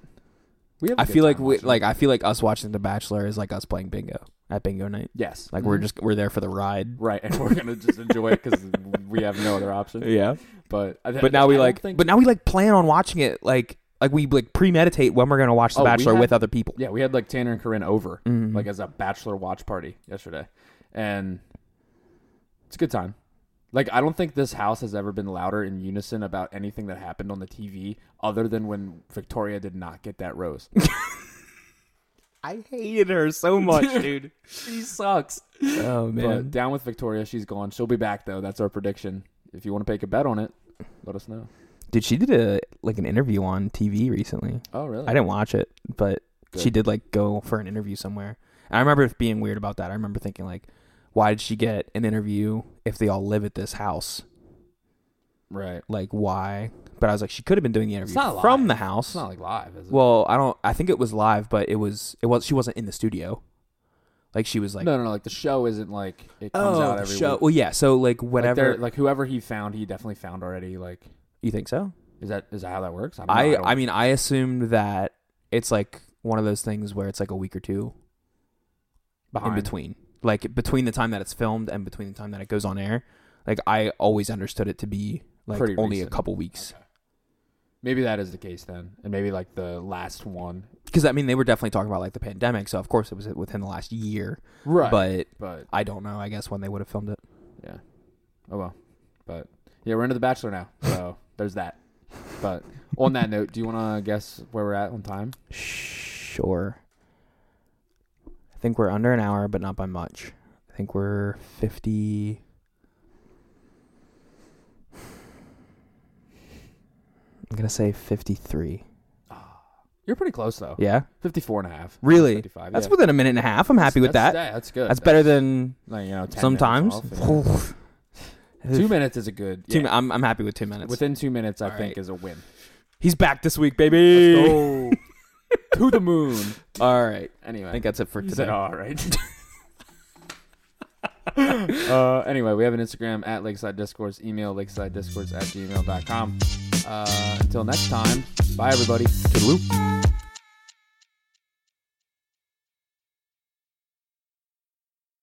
we have a I good feel like we like. I feel like us watching The Bachelor is like us playing bingo at bingo night. yes Like we're Mhm. just we're there for the ride. right and we're gonna just enjoy it because we have no other option Yeah. but I, But now we I like think, but now we like plan on watching it like like we like premeditate when we're gonna watch The Oh, Bachelor had- with other people. yeah we had like Tanner and Corinne over Mhm. like as a bachelor watch party yesterday and it's a good time like I don't think this house has ever been louder in unison about anything that happened on the TV other than when Victoria did not get that rose. I hated her so much, dude. she sucks. oh But man. down with Victoria, she's gone. She'll be back though. That's our prediction. If you want to take a bet on it, let us know. Dude, she did a like an interview on TV recently. Oh really? I didn't watch it, but she did like go for an interview somewhere. And I remember being weird about that. I remember thinking like, why did she get an interview if they all live at this house? Right. Like why? But I was like, she could have been doing the interview from live. the house. It's not like live, is it? well, I don't. I think it was live, but it was. It was. She wasn't in the studio. Like she was like. no, no, no. Like the show isn't like it comes oh, out every show. week. Well, yeah. So like Like, whatever. they're- like whoever he found, he definitely found already. Like, you think so? is that is that how that works? I don't know. I. don't- I mean, I assumed that it's like one of those things where it's like a week or two behind. in between, like between the time that it's filmed and between the time that it goes on air. Like I always understood it to be like Pretty only recent. a couple weeks. Okay. Maybe that is the case then, and maybe like the last one. Because I mean, they were definitely talking about like the pandemic, so of course it was within the last year. Right. But but I don't know. I guess when they would have filmed it. yeah. Oh well. But yeah, we're into the Bachelor now, so there's that. But on that note, do you want to guess where we're at on time? Sure. I think we're under an hour, but not by much. I think we're fifty. I'm gonna say fifty-three. Ah, you're pretty close though. Yeah, 54 and a half. Really? 55. that's yeah. within a minute and a half. I'm happy with That's- that. Yeah, that's good. That's better than like, you know 10 minutes sometimes. off, yeah. Two minutes is a good. Two. yeah. mi- I'm I'm happy with two minutes. Within two minutes, I All think right. is a win. He's back this week, baby. Let's go to the moon. All right. Anyway, I think that's it for today. all right. uh, anyway, we have an Instagram at Lakeside Discourse, email lakeside discourse at gmail.com. Uh, until next time, bye everybody. Toodaloo.